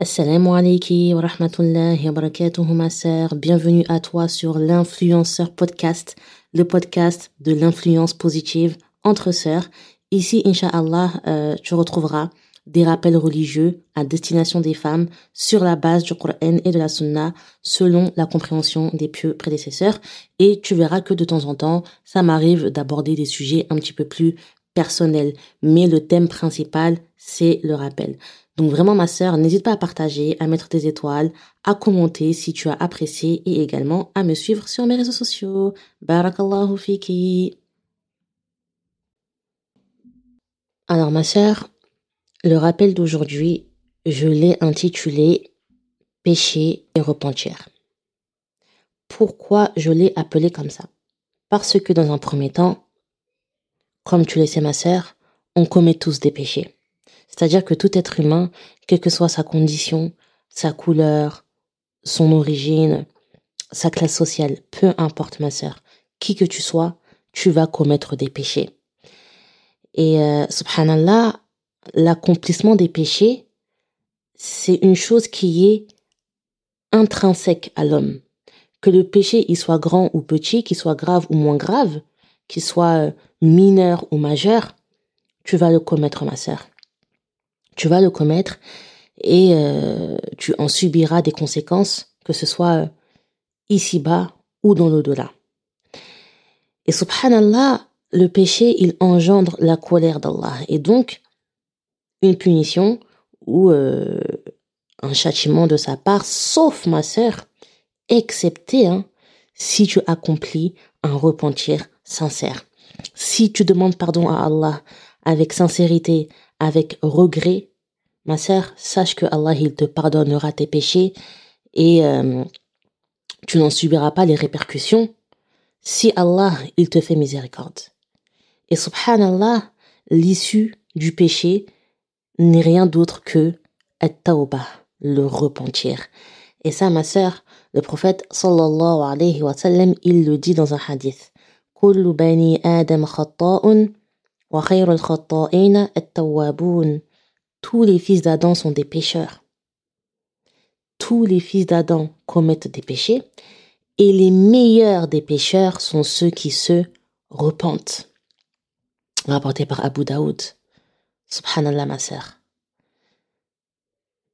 Assalamu alaikum wa rahmatullahi wa ma sœur. Bienvenue à toi sur l'influenceur podcast, le podcast de l'influence positive entre sœurs. Ici, Inch'Allah, euh, tu retrouveras des rappels religieux à destination des femmes sur la base du Coran et de la Sunna selon la compréhension des pieux prédécesseurs. Et tu verras que de temps en temps, ça m'arrive d'aborder des sujets un petit peu plus personnels. Mais le thème principal, c'est le rappel. Donc vraiment ma sœur, n'hésite pas à partager, à mettre des étoiles, à commenter si tu as apprécié et également à me suivre sur mes réseaux sociaux. Barakallahu fiki. Alors ma sœur, le rappel d'aujourd'hui, je l'ai intitulé Péché et repentir. Pourquoi je l'ai appelé comme ça? Parce que dans un premier temps, comme tu le sais ma sœur, on commet tous des péchés. C'est-à-dire que tout être humain, quelle que soit sa condition, sa couleur, son origine, sa classe sociale, peu importe ma sœur, qui que tu sois, tu vas commettre des péchés. Et euh, subhanallah, l'accomplissement des péchés, c'est une chose qui est intrinsèque à l'homme. Que le péché, il soit grand ou petit, qu'il soit grave ou moins grave, qu'il soit euh, mineur ou majeur, tu vas le commettre, ma sœur tu vas le commettre et euh, tu en subiras des conséquences, que ce soit euh, ici-bas ou dans l'au-delà. Et subhanallah, le péché, il engendre la colère d'Allah. Et donc, une punition ou euh, un châtiment de sa part, sauf ma sœur, excepté hein, si tu accomplis un repentir sincère. Si tu demandes pardon à Allah avec sincérité, avec regret, ma sœur, sache que Allah, il te pardonnera tes péchés et euh, tu n'en subiras pas les répercussions si Allah, il te fait miséricorde. Et subhanallah, l'issue du péché n'est rien d'autre que at-tawbah, le repentir. Et ça, ma sœur, le prophète sallallahu alayhi wa sallam, il le dit dans un hadith tous les fils d'Adam sont des pécheurs. Tous les fils d'Adam commettent des péchés et les meilleurs des pécheurs sont ceux qui se repentent. Rapporté par Abu Daoud. Subhanallah, ma sœur.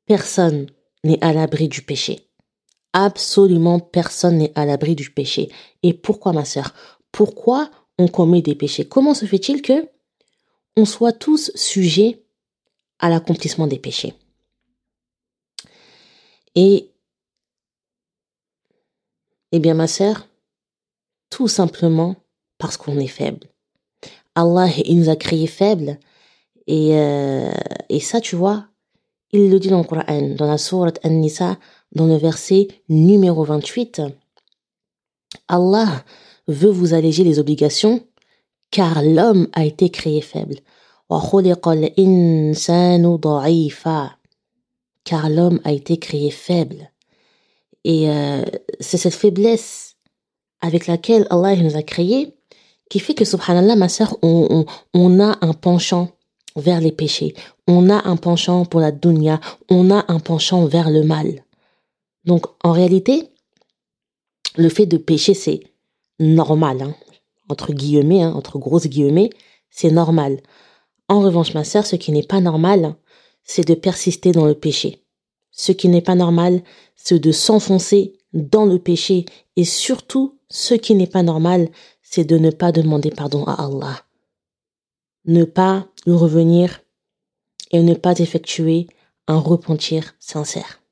Personne n'est à l'abri du péché. Absolument personne n'est à l'abri du péché. Et pourquoi, ma sœur? Pourquoi on commet des péchés? Comment se fait-il que on soit tous sujets à l'accomplissement des péchés. Et, eh bien, ma sœur, tout simplement parce qu'on est faible. Allah, il nous a créés faibles. Et, euh, et ça, tu vois, il le dit dans le Coran, dans la sourate An-Nisa, dans le verset numéro 28. Allah veut vous alléger les obligations car l'homme a été créé faible car l'homme a été créé faible. Et euh, c'est cette faiblesse avec laquelle Allah nous a créés qui fait que, subhanallah, ma sœur, on, on, a un penchant vers les péchés. On a un penchant pour la dunya. On a un penchant vers le mal. Donc, en réalité, le fait de pécher, c'est normal, hein. Entre guillemets, hein, entre grosses guillemets, c'est normal. En revanche, ma sœur, ce qui n'est pas normal, c'est de persister dans le péché. Ce qui n'est pas normal, c'est de s'enfoncer dans le péché. Et surtout, ce qui n'est pas normal, c'est de ne pas demander pardon à Allah. Ne pas lui revenir et ne pas effectuer un repentir sincère.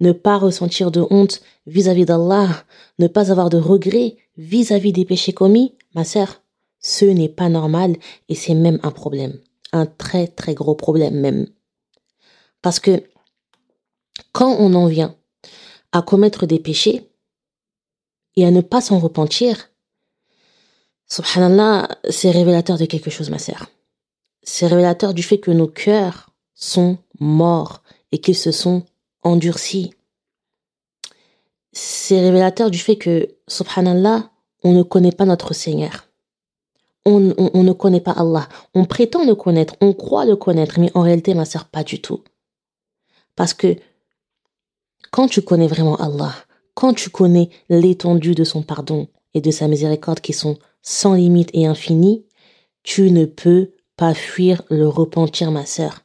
Ne pas ressentir de honte vis-à-vis d'Allah, ne pas avoir de regrets vis-à-vis des péchés commis, ma sœur, ce n'est pas normal et c'est même un problème. Un très très gros problème même. Parce que quand on en vient à commettre des péchés et à ne pas s'en repentir, subhanallah, c'est révélateur de quelque chose, ma sœur. C'est révélateur du fait que nos cœurs sont morts et qu'ils se sont endurcis. C'est révélateur du fait que, subhanallah, on ne connaît pas notre Seigneur on, ne connaît pas Allah. On prétend le connaître, on croit le connaître, mais en réalité, ma sœur, pas du tout. Parce que quand tu connais vraiment Allah, quand tu connais l'étendue de son pardon et de sa miséricorde qui sont sans limite et infinies, tu ne peux pas fuir le repentir, ma sœur.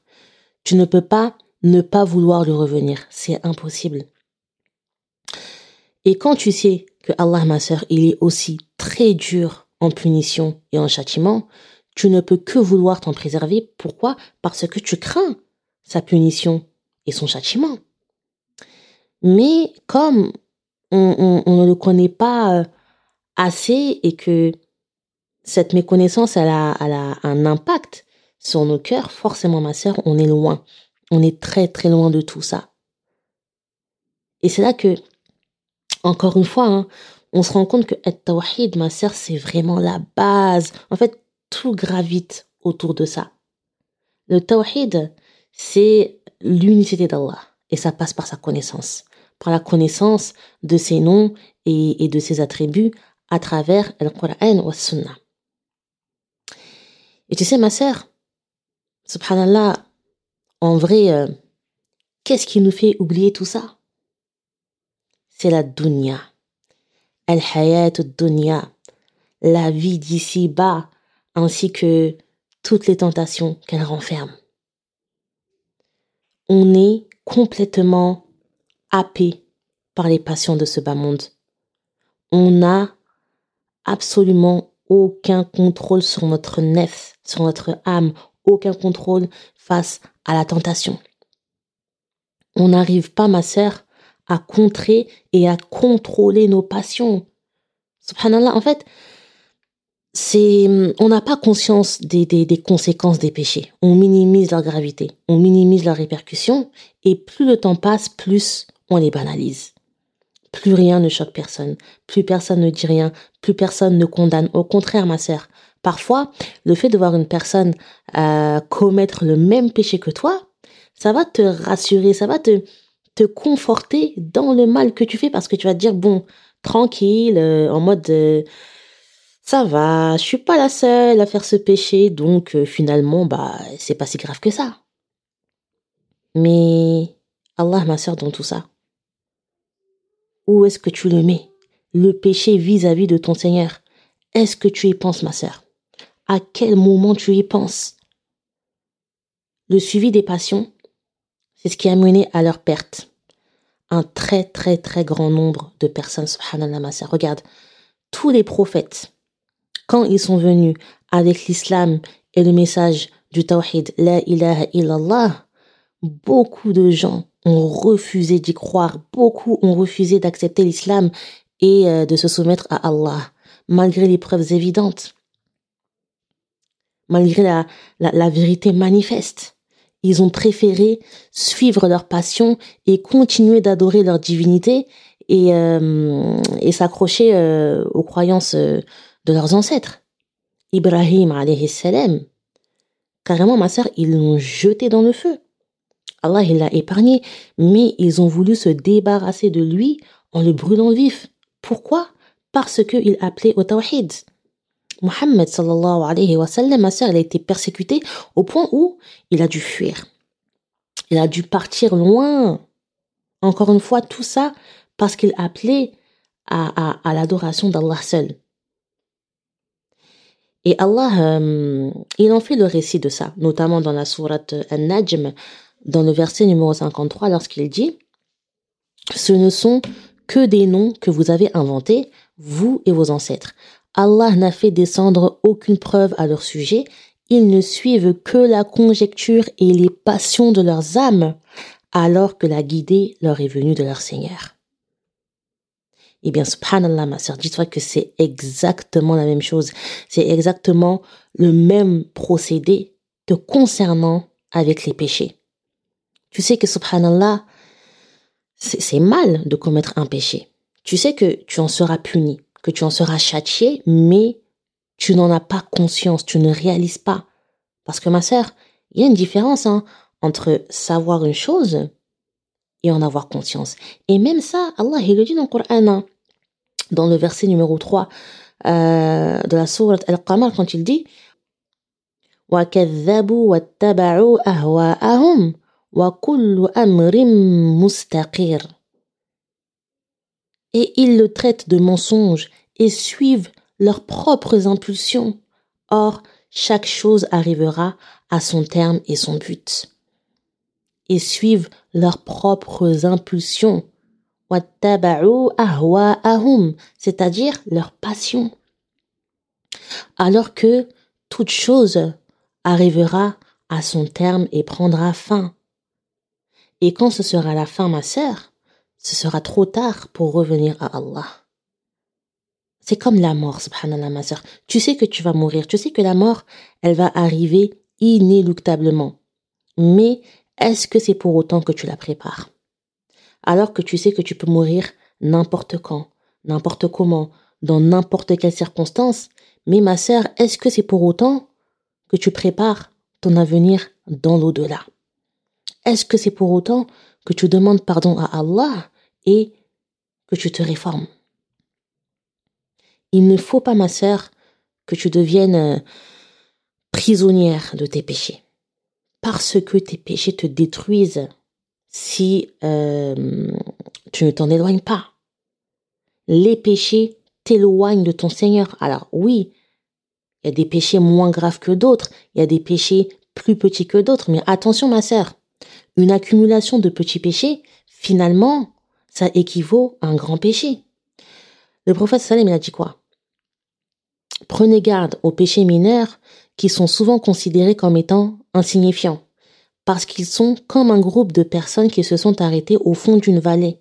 Tu ne peux pas ne pas vouloir le revenir. C'est impossible. Et quand tu sais que Allah, ma sœur, il est aussi très dur en punition et en châtiment, tu ne peux que vouloir t'en préserver. Pourquoi? Parce que tu crains sa punition et son châtiment. Mais comme on, ne le connaît pas euh, assez et que cette méconnaissance a, a un impact sur nos cœurs, forcément ma sœur, on est loin. On est très très loin de tout ça. Et c'est là que, encore une fois, hein, on se rend compte que être tawhid, ma sœur, c'est vraiment la base. En fait, tout gravite autour de ça. Le tawhid, c'est l'unicité d'Allah. Et ça passe par sa connaissance. Par la connaissance de ses noms et, de ses attributs à travers le Coran ou le Sunnah. Et tu sais, ma sœur, subhanallah, en vrai, euh, qu'est-ce qui nous fait oublier tout ça? C'est la dunya. Al-hayat dunya. La vie d'ici bas, ainsi que toutes les tentations qu'elle renferme. On est complètement happé par les passions de ce bas monde. On n'a absolument aucun contrôle sur notre nef, sur notre âme, aucun contrôle face à la tentation. On n'arrive pas, ma sœur, à contrer et à contrôler nos passions. Subhanallah, en fait, c'est, on n'a pas conscience des, des, des, conséquences des péchés. On minimise leur gravité, on minimise leurs répercussions, et plus le temps passe, plus on les banalise. Plus rien ne choque personne, plus personne ne dit rien, plus personne ne condamne. Au contraire, ma sœur, parfois, le fait de voir une personne euh, commettre le même péché que toi, ça va te rassurer, ça va te, te conforter dans le mal que tu fais parce que tu vas te dire, bon, tranquille, euh, en mode... Euh, ça va, je suis pas la seule à faire ce péché, donc finalement, bah, c'est pas si grave que ça. Mais Allah, ma sœur, dans tout ça, où est-ce que tu le mets? Le péché vis-à-vis de ton Seigneur. Est-ce que tu y penses, ma sœur? À quel moment tu y penses? Le suivi des passions, c'est ce qui a mené à leur perte. Un très très très grand nombre de personnes, subhanallah. Regarde, tous les prophètes, quand ils sont venus avec l'islam et le message du tawhid, la ilaha illallah, beaucoup de gens ont refusé d'y croire, beaucoup ont refusé d'accepter l'islam et euh, de se soumettre à Allah, malgré les preuves évidentes, malgré la, la, vérité manifeste. Ils ont préféré suivre leur passion et continuer d'adorer leur divinité et, euh, et s'accrocher euh, aux croyances de leurs ancêtres. Ibrahim alayhi salam, carrément ma sœur, ils l'ont jeté dans le feu. Allah il l'a épargné, mais ils ont voulu se débarrasser de lui en le brûlant vif. Pourquoi? Parce qu'il appelait au tawhid. Mohammed sallallahu alayhi wa sallam, a été persécutée au point où il a dû fuir. Il a dû partir loin. Encore une fois, tout ça parce qu'il appelait à, à, l'adoration d'Allah seul. Et Allah, euh, il en fait le récit de ça, notamment dans la sourate An-Najm, dans le verset numéro 53, lorsqu'il dit Ce ne sont que des noms que vous avez inventés, vous et vos ancêtres. Allah n'a fait descendre aucune preuve à leur sujet, ils ne suivent que la conjecture et les passions de leurs âmes, alors que la guidée leur est venue de leur Seigneur. Eh bien, subhanallah, ma soeur, dis-toi que c'est exactement la même chose. C'est exactement le même procédé te concernant avec les péchés. Tu sais que subhanallah, c'est mal de commettre un péché. Tu sais que tu en seras puni, que tu en seras châtié, mais tu n'en as pas conscience, tu ne réalises pas. Parce que ma sœur, il y a une différence hein, entre savoir une chose et en avoir conscience. Et même ça, Allah, il le dit dans le Coran. Hein dans le verset numéro 3 euh, de la sourate Al-Qamar quand il dit وَكَذَّبُوا وَاتَّبَعُوا أَهْوَاءَهُمْ وكل أمر مستقر et ils le traitent de mensonge et suivent leurs propres impulsions. Or, chaque chose arrivera à son terme et son but. Et suivent leurs propres impulsions, c'est-à-dire leurs passions. Alors que toute chose arrivera à son terme et prendra fin. Et quand ce sera la fin, ma sœur, ce sera trop tard pour revenir à Allah. C'est comme la mort, subhanallah, ma sœur. Tu sais que tu vas mourir. Tu sais que la mort, elle va arriver inéluctablement. Mais est-ce que c'est pour autant que tu la prépares? Alors que tu sais que tu peux mourir n'importe quand, n'importe comment, dans n'importe quelle circonstance. Mais ma sœur, est-ce que c'est pour autant que tu prépares ton avenir dans l'au-delà? Est-ce que c'est pour autant que tu demandes pardon à Allah et que tu te réformes. Il ne faut pas, ma sœur, que tu deviennes euh, prisonnière de tes péchés. Parce que tes péchés te détruisent si euh, tu ne t'en éloignes pas. Les péchés t'éloignent de ton Seigneur. Alors oui, il y a des péchés moins graves que d'autres, il y a des péchés plus petits que d'autres, mais attention ma sœur, une accumulation de petits péchés, finalement, ça équivaut à un grand péché. Le prophète Salem, il a dit quoi? Prenez garde aux péchés mineurs qui sont souvent considérés comme étant insignifiants, parce qu'ils sont comme un groupe de personnes qui se sont arrêtées au fond d'une vallée.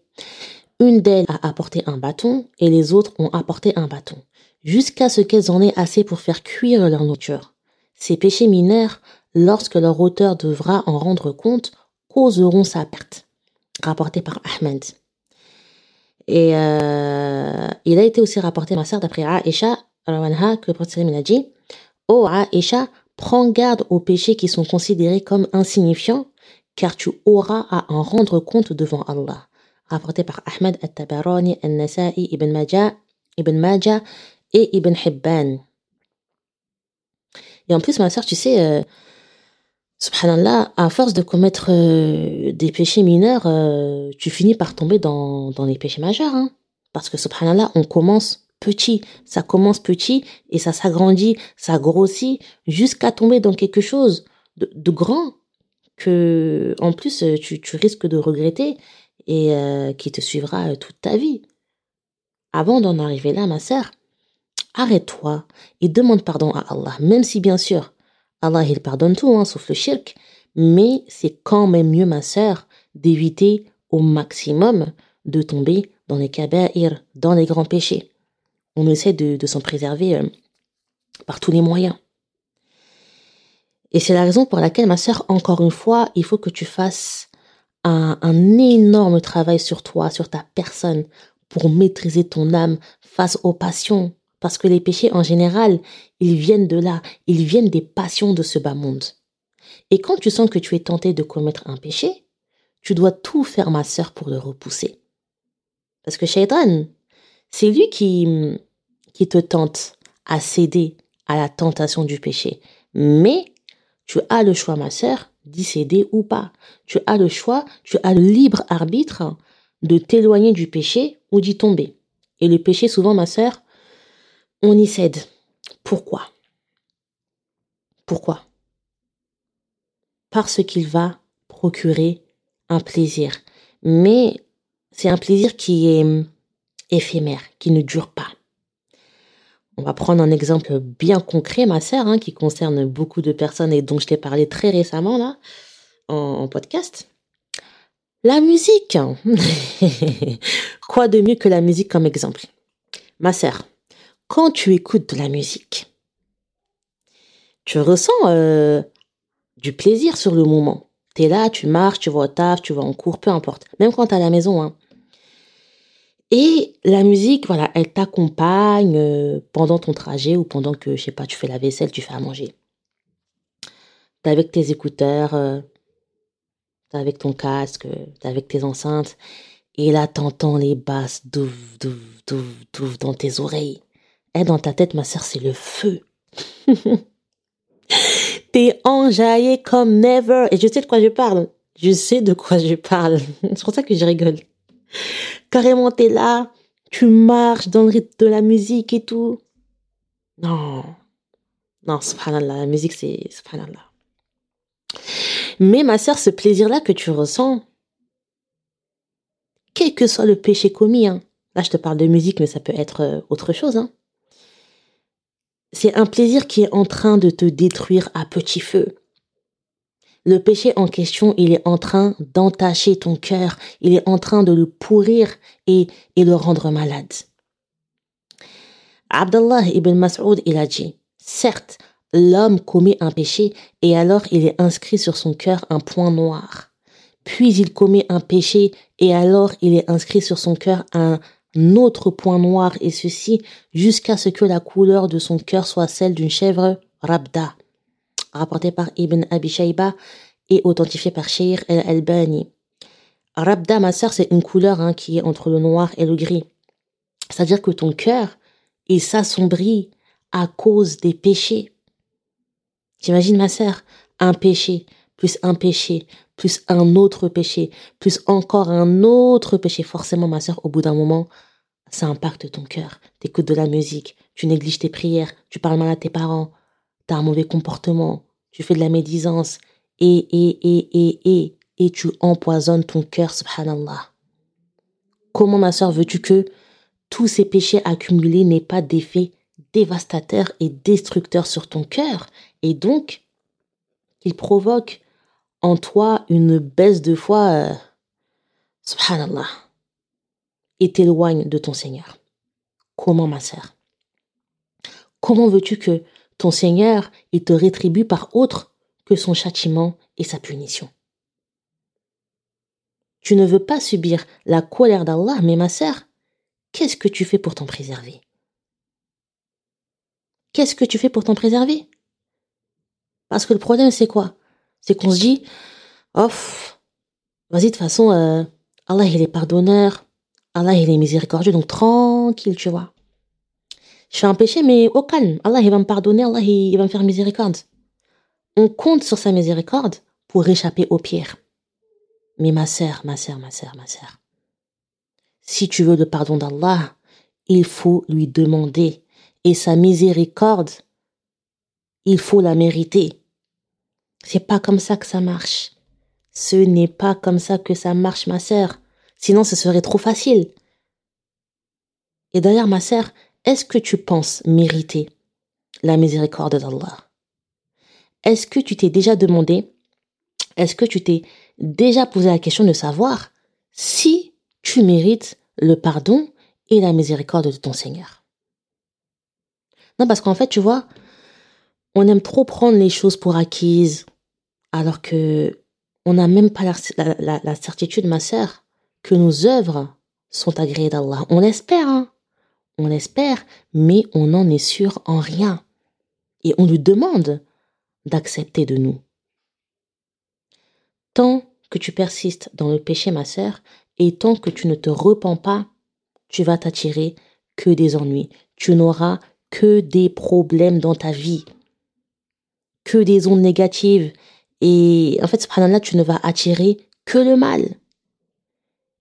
Une d'elles a apporté un bâton et les autres ont apporté un bâton, jusqu'à ce qu'elles en aient assez pour faire cuire leur nourriture. Ces péchés mineurs, lorsque leur auteur devra en rendre compte, causeront sa perte. Rapporté par Ahmed. Et euh, il a été aussi rapporté, ma sœur, d'après Aisha, que le prophète a dit Oh Aisha, prends garde aux péchés qui sont considérés comme insignifiants, car tu auras à en rendre compte devant Allah. Rapporté par Ahmed al-Tabarani, al-Nasa'i, Ibn Majah, Ibn Majah et Ibn Hibban. Et en plus, ma sœur, tu sais, euh, subhanallah, à force de commettre euh, des péchés mineurs, euh, tu finis par tomber dans, dans les péchés majeurs. Hein. Parce que subhanallah, on commence petit, ça commence petit et ça s'agrandit, ça grossit jusqu'à tomber dans quelque chose de, grand que, en plus, tu, tu risques de regretter et euh, qui te suivra toute ta vie. Avant d'en arriver là, ma sœur, arrête-toi et demande pardon à Allah, même si bien sûr, Allah, il pardonne tout, hein, sauf le shirk. Mais c'est quand même mieux, ma sœur, d'éviter au maximum de tomber dans les kaba'ir, dans les grands péchés. On essaie de, s'en préserver euh, par tous les moyens. Et c'est la raison pour laquelle, ma sœur, encore une fois, il faut que tu fasses un, un énorme travail sur toi, sur ta personne, pour maîtriser ton âme face aux passions, parce que les péchés, en général, ils viennent de là, ils viennent des passions de ce bas monde. Et quand tu sens que tu es tenté de commettre un péché, tu dois tout faire, ma sœur, pour le repousser. Parce que Shaitan, c'est lui qui, qui te tente à céder à la tentation du péché. Mais tu as le choix, ma sœur, d'y céder ou pas. Tu as le choix, tu as le libre arbitre de t'éloigner du péché ou d'y tomber. Et le péché, souvent, ma sœur, on y cède. Pourquoi? Pourquoi? Parce qu'il va procurer un plaisir. Mais c'est un plaisir qui est éphémère, qui ne dure pas. On va prendre un exemple bien concret, ma sœur, hein, qui concerne beaucoup de personnes et dont je t'ai parlé très récemment là, en podcast. La musique. Quoi de mieux que la musique comme exemple? Ma sœur, quand tu écoutes de la musique, tu ressens euh, du plaisir sur le moment. Tu es là, tu marches, tu vas au taf, tu vas en cours, peu importe. Même quand tu es à la maison. Hein. Et la musique, voilà, elle t'accompagne euh, pendant ton trajet ou pendant que, je pas, tu fais la vaisselle, tu fais à manger. Tu avec tes écouteurs, euh, tu avec ton casque, tu avec tes enceintes. Et là, t'entends les basses douf, douf, douf, douf dans tes oreilles. Eh, dans ta tête, ma sœur, c'est le feu. T'es enjaillé comme never. Et je sais de quoi je parle. Je sais de quoi je parle. C'est pour ça que je rigole. Carrément, t'es là, tu marches dans le rythme de la musique et tout. Non. Non, subhanallah, la musique, c'est subhanallah. Mais ma sœur, ce plaisir-là que tu ressens, quel que soit le péché commis, hein, là je te parle de musique, mais ça peut être euh, autre chose, hein, c'est un plaisir qui est en train de te détruire à petit feu. Le péché en question, il est en train d'entacher ton cœur, il est en train de le pourrir et, et le rendre malade. Abdullah ibn Mas'ud, il a dit, certes, l'homme commet un péché et alors il est inscrit sur son cœur un point noir. Puis il commet un péché et alors il est inscrit sur son cœur un autre point noir et ceci jusqu'à ce que la couleur de son cœur soit celle d'une chèvre rabda rapporté par Ibn Abi Shayba et authentifié par Sheikh al-Albani. Rabda, ma sœur, c'est une couleur hein, qui est entre le noir et le gris. C'est-à-dire que ton cœur, il s'assombrit à cause des péchés. T'imagines, ma sœur, un péché, plus un péché, plus un autre péché, plus encore un autre péché. Forcément, ma sœur, au bout d'un moment, ça impacte ton cœur. T'écoutes de la musique, tu négliges tes prières, tu parles mal à tes parents, t'as un mauvais comportement, tu fais de la médisance, et, et, et, et, et, et tu empoisonnes ton cœur, subhanallah. Comment, ma soeur, veux-tu que tous ces péchés accumulés n'aient pas d'effet dévastateur et destructeur sur ton cœur, et donc qu'ils provoquent en toi une baisse de foi, euh, subhanallah, et t'éloignent de ton Seigneur. Comment, ma sœur? Comment veux-tu que ton Seigneur, il te rétribue par autre que son châtiment et sa punition? Tu ne veux pas subir la colère d'Allah, mais ma sœur, qu'est-ce que tu fais pour t'en préserver? Qu'est-ce que tu fais pour t'en préserver? Parce que le problème, c'est quoi? C'est qu'on se dit, off, vas-y, de toute façon, euh, Allah, il est pardonneur, Allah, il est miséricordieux, donc tranquille, tu vois. Je fais un péché, mais au calme. Allah, il va me pardonner, Allah, il va me faire miséricorde. On compte sur sa miséricorde pour échapper aux pierres. Mais ma sœur, ma sœur, ma sœur, ma sœur, si tu veux le pardon d'Allah, il faut lui demander. Et sa miséricorde, il faut la mériter. C'est pas comme ça que ça marche. Ce n'est pas comme ça que ça marche, ma sœur. Sinon, ce serait trop facile. Et d'ailleurs, ma sœur, est-ce que tu penses mériter la miséricorde d'Allah? Est-ce que tu t'es déjà demandé, est-ce que tu t'es déjà posé la question de savoir si tu mérites le pardon et la miséricorde de ton Seigneur? Non, parce qu'en fait, tu vois, on aime trop prendre les choses pour acquises, alors que on n'a même pas la, certitude, ma sœur, que nos œuvres sont agréées d'Allah. On l'espère, hein on espère, mais on n'en est sûr en rien. Et on lui demande d'accepter de nous. Tant que tu persistes dans le péché, ma sœur, et tant que tu ne te repens pas, tu vas t'attirer que des ennuis. Tu n'auras que des problèmes dans ta vie, que des ondes négatives. Et en fait, subhanallah, tu ne vas attirer que le mal.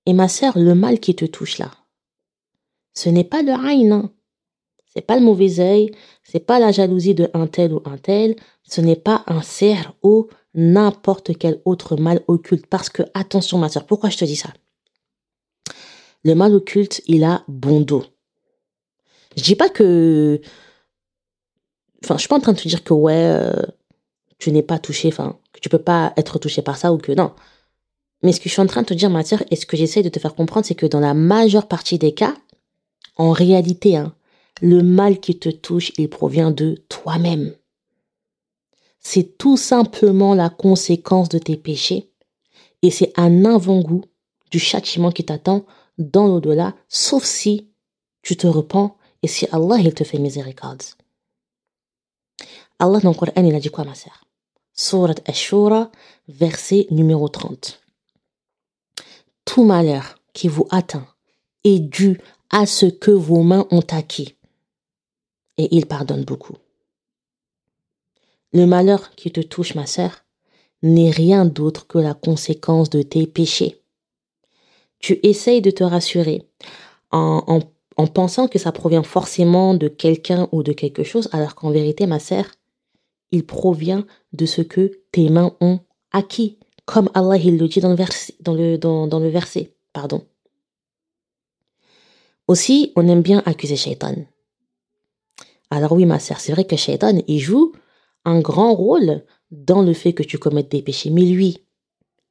Et ma sœur, le mal qui te touche là, ce n'est pas le aïn. Hein. C'est pas le mauvais œil, c'est pas la jalousie de un tel ou un tel, ce n'est pas un cerf ou n'importe quel autre mal occulte. Parce que, attention ma soeur, pourquoi je te dis ça? Le mal occulte, il a bon dos. Je dis pas que... Enfin, je suis pas en train de te dire que ouais, euh, tu n'es pas touché, enfin, que tu peux pas être touché par ça ou que non. Mais ce que je suis en train de te dire, ma soeur, et ce que j'essaie de te faire comprendre, c'est que dans la majeure partie des cas, en réalité, hein, le mal qui te touche, il provient de toi-même. C'est tout simplement la conséquence de tes péchés et c'est un avant-goût du châtiment qui t'attend dans l'au-delà, sauf si tu te repens et si Allah il te fait miséricorde. Allah dans le Coran il a dit quoi ma sœur? Surat Ash-Shura, verset numéro 30. Tout malheur qui vous atteint est dû à ce que vos mains ont acquis. Et il pardonne beaucoup. Le malheur qui te touche, ma sœur, n'est rien d'autre que la conséquence de tes péchés. Tu essayes de te rassurer en, en pensant que ça provient forcément de quelqu'un ou de quelque chose, alors qu'en vérité, ma sœur, il provient de ce que tes mains ont acquis, comme Allah il le dit dans le, verset, dans le, dans, dans le verset. Pardon. Aussi, on aime bien accuser Shaitan. Alors oui, ma sœur, c'est vrai que Shaitan, il joue un grand rôle dans le fait que tu commettes des péchés. Mais lui,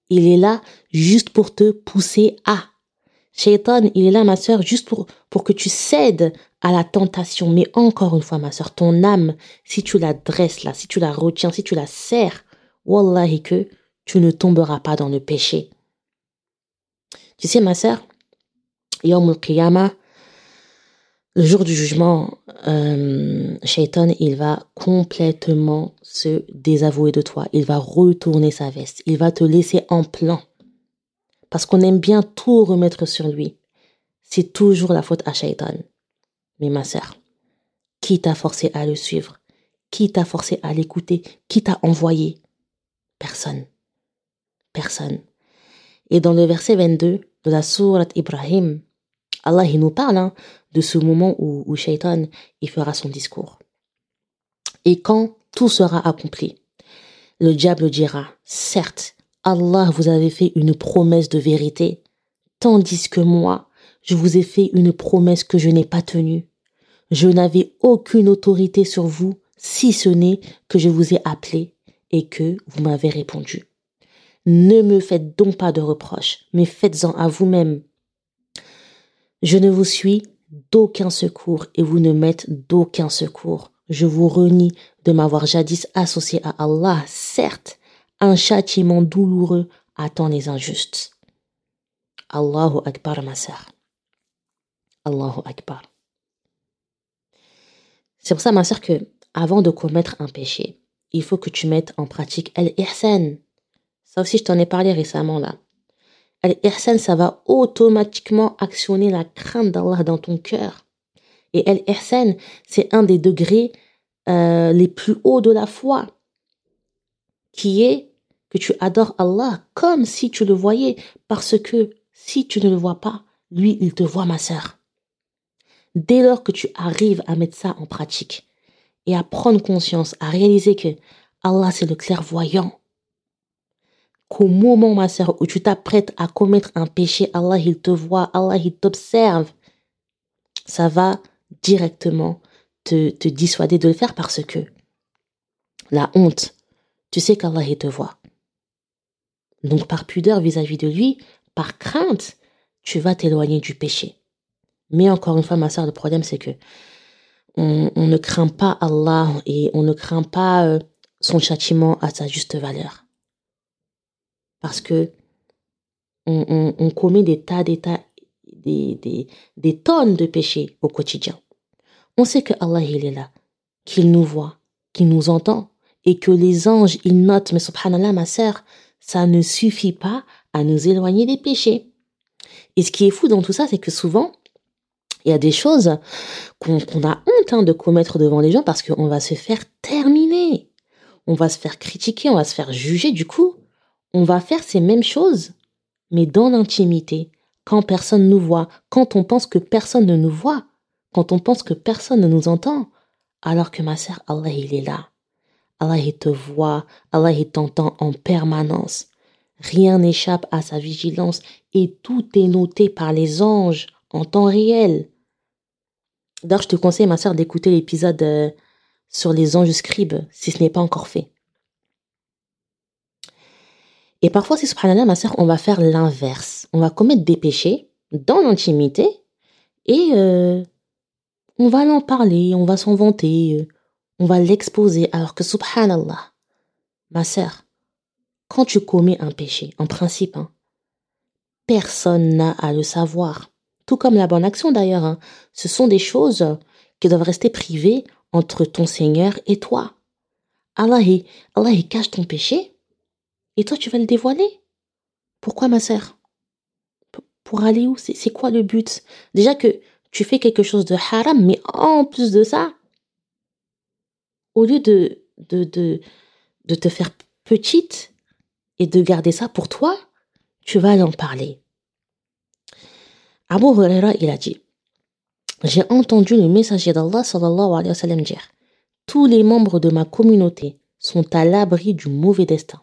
il est là juste pour te pousser à. Shaitan, il est là, ma sœur, juste pour, pour que tu cèdes à la tentation. Mais encore une fois, ma sœur, ton âme, si tu la dresses là, si tu la retiens, si tu la serres, wallahi que tu ne tomberas pas dans le péché. Tu sais, ma sœur, Yom le jour du jugement, euh, Shaitan, il va complètement se désavouer de toi. Il va retourner sa veste. Il va te laisser en plan. Parce qu'on aime bien tout remettre sur lui. C'est toujours la faute à Shaitan. Mais ma sœur, qui t'a forcé à le suivre Qui t'a forcé à l'écouter Qui t'a envoyé? Personne. Personne. Et dans le verset 22 de la sourate Ibrahim, Allah il nous parle hein, de ce moment où, où Shaitan il fera son discours. Et quand tout sera accompli, le diable dira, certes, Allah vous avait fait une promesse de vérité, tandis que moi, je vous ai fait une promesse que je n'ai pas tenue. Je n'avais aucune autorité sur vous, si ce n'est que je vous ai appelé et que vous m'avez répondu. Ne me faites donc pas de reproches, mais faites-en à vous-même. Je ne vous suis d'aucun secours et vous ne m'êtes d'aucun secours. Je vous renie de m'avoir jadis associé à Allah. Certes, un châtiment douloureux attend les injustes. Allahu Akbar, ma sœur. Allahu Akbar. C'est pour ça, ma sœur, que avant de commettre un péché, il faut que tu mettes en pratique el-ihsan. Ça aussi, je t'en ai parlé récemment là. El-Ihsan, ça va automatiquement actionner la crainte d'Allah dans ton cœur. Et El-Ihsan, c'est un des degrés euh, les plus hauts de la foi, qui est que tu adores Allah comme si tu le voyais, parce que si tu ne le vois pas, lui, il te voit, ma sœur. Dès lors que tu arrives à mettre ça en pratique et à prendre conscience, à réaliser que Allah, c'est le clairvoyant, qu'au moment, ma sœur, où tu t'apprêtes à commettre un péché, Allah, il te voit, Allah, il t'observe. Ça va directement te, te dissuader de le faire parce que la honte, tu sais qu'Allah, il te voit. Donc, par pudeur vis-à-vis de lui, par crainte, tu vas t'éloigner du péché. Mais encore une fois, ma sœur, le problème, c'est que on, ne craint pas Allah et on ne craint pas euh, son châtiment à sa juste valeur parce que on, commet des tas, des tas, des, des, tonnes de péchés au quotidien. On sait que Allah, il est là, qu'il nous voit, qu'il nous entend, et que les anges, ils notent, mais subhanallah, ma sœur, ça ne suffit pas à nous éloigner des péchés. Et ce qui est fou dans tout ça, c'est que souvent, il y a des choses qu'on a honte hein, de commettre devant les gens parce qu'on va se faire terminer. On va se faire critiquer, on va se faire juger. Du coup, on va faire ces mêmes choses, mais dans l'intimité, quand personne nous voit, quand on pense que personne ne nous voit, quand on pense que personne ne nous entend, alors que ma sœur, Allah, il est là. Allah, il te voit, Allah, il t'entend en permanence. Rien n'échappe à sa vigilance et tout est noté par les anges en temps réel. D'ailleurs, je te conseille, ma sœur, d'écouter l'épisode euh, sur les anges scribes, si ce n'est pas encore fait. Et parfois, c'est subhanallah, ma sœur, on va faire l'inverse. On va commettre des péchés dans l'intimité et euh, on va l'en parler, on va s'en vanter, euh, on va l'exposer. Alors que subhanallah, ma sœur, quand tu commets un péché, en principe, hein, personne n'a à le savoir. Tout comme la bonne action d'ailleurs. Hein. Ce sont des choses qui doivent rester privées entre ton Seigneur et toi. Allah, il cache ton péché et toi, tu vas le dévoiler Pourquoi, ma sœur? Pour aller où? C'est quoi le but? Déjà que tu fais quelque chose de haram, mais en plus de ça, au lieu de, de, de, de te faire petite et de garder ça pour toi, tu vas en parler. Abu Huraira, il a dit, j'ai entendu le messager d'Allah sallallahu dire, tous les membres de ma communauté sont à l'abri du mauvais destin,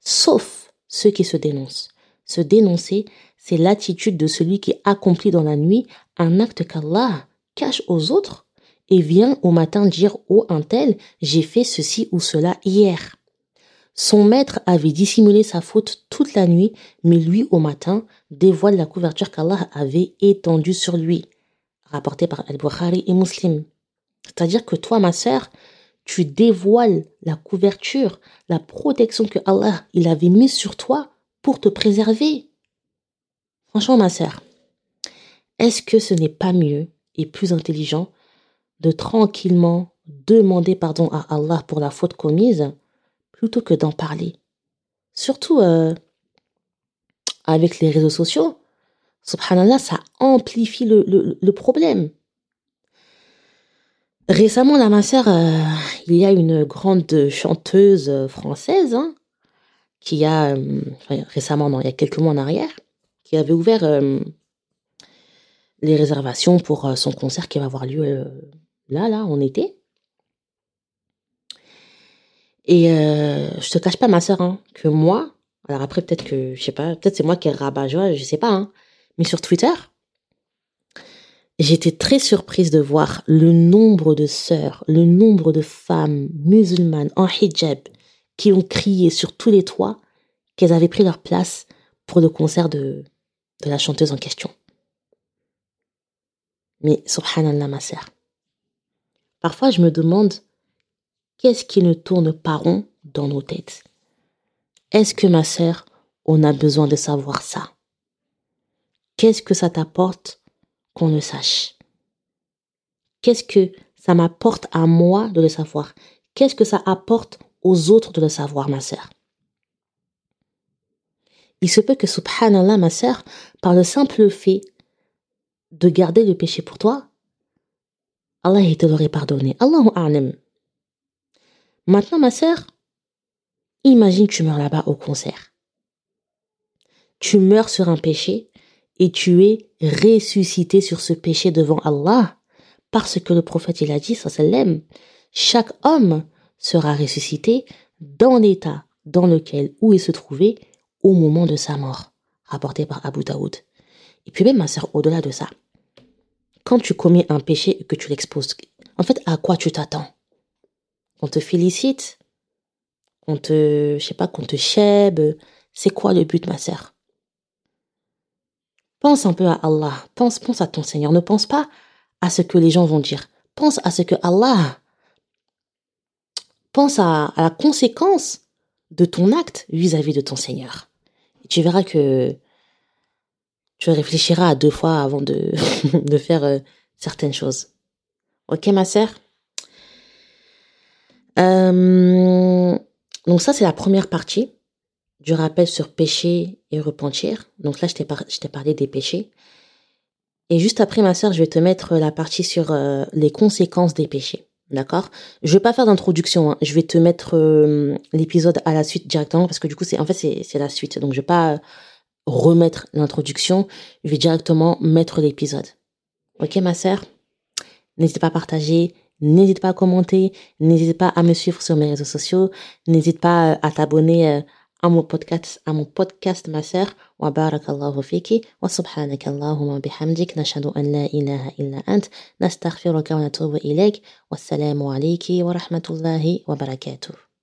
sauf ceux qui se dénoncent. Se dénoncer, c'est l'attitude de celui qui accomplit dans la nuit un acte qu'Allah cache aux autres et vient au matin dire oh un tel, j'ai fait ceci ou cela hier. Son maître avait dissimulé sa faute toute la nuit, mais lui au matin dévoile la couverture qu'Allah avait étendue sur lui, rapporté par Al-Bukhari et Muslim. C'est-à-dire que toi, ma sœur, tu dévoiles la couverture, la protection que Allah il avait mise sur toi pour te préserver. Franchement, ma sœur, est-ce que ce n'est pas mieux et plus intelligent de tranquillement demander pardon à Allah pour la faute commise plutôt que d'en parler Surtout euh, avec les réseaux sociaux. Subhanallah, ça amplifie le, problème. Récemment, là, ma sœur, euh, il y a une grande chanteuse française hein, qui a, euh, récemment, non, il y a quelques mois en arrière, qui avait ouvert les réservations pour son concert qui va avoir lieu là, là, en été. Et je te cache pas, ma soeur, hein, que moi, alors après, peut-être que, je sais pas, peut-être c'est moi qui ai rabat joie, je sais pas, hein, mais sur Twitter, j'étais très surprise de voir le nombre de sœurs, le nombre de femmes musulmanes en hijab qui ont crié sur tous les toits qu'elles avaient pris leur place pour le concert de, de la chanteuse en question. Mais subhanallah, ma sœur. Parfois, je me demande qu'est-ce qui ne tourne pas rond dans nos têtes? Est-ce que, ma sœur, on a besoin de savoir ça? Qu'est-ce que ça t'apporte qu'on le sache? Qu'est-ce que ça m'apporte à moi de le savoir? Qu'est-ce que ça apporte aux autres de le savoir, ma sœur? Il se peut que, subhanallah, ma sœur, par le simple fait de garder le péché pour toi, Allah te l'aurait pardonné. Allahu a'lam. Maintenant, ma sœur, imagine tu meurs là-bas au concert. Tu meurs sur un péché et tu es ressuscité sur ce péché devant Allah parce que le prophète il a dit sallam chaque homme sera ressuscité dans l'état dans lequel où il se trouvait au moment de sa mort rapporté par Abu Daoud et puis même ma sœur au-delà de ça quand tu commets un péché et que tu l'exposes en fait à quoi tu t'attends? On te félicite on te je sais pas qu'on te chèbe c'est quoi le but ma sœur? Pense un peu à Allah, pense, pense à ton Seigneur, ne pense pas à ce que les gens vont dire. Pense à ce que Allah, pense à, la conséquence de ton acte vis-à-vis de ton Seigneur. Tu verras que tu réfléchiras à deux fois avant de, de faire euh, certaines choses. Ok, ma sœur? Euh, Donc ça, c'est la première partie du rappel sur péché et repentir. Donc là, je t'ai, parlé des péchés. Et juste après, ma sœur, je vais te mettre la partie sur euh, les conséquences des péchés. D'accord? Je vais pas faire d'introduction. Hein. Je vais te mettre euh, l'épisode à la suite directement parce que du coup, c'est en fait c'est, la suite. Donc je vais pas remettre l'introduction. Je vais directement mettre l'épisode. Ok, ma sœur? N'hésite pas à partager. N'hésite pas à commenter. N'hésite pas à me suivre sur mes réseaux sociaux. N'hésite pas euh, à t'abonner à mon podcast, à mon podcast ma sœur. Wa barakallahu fiki wa subhanaka Allahumma bihamdik nashhadu an la ilaha illa ant nastaghfiruka wa natubu ilayk. Wassalamu alayki wa rahmatullahi wa barakatuh.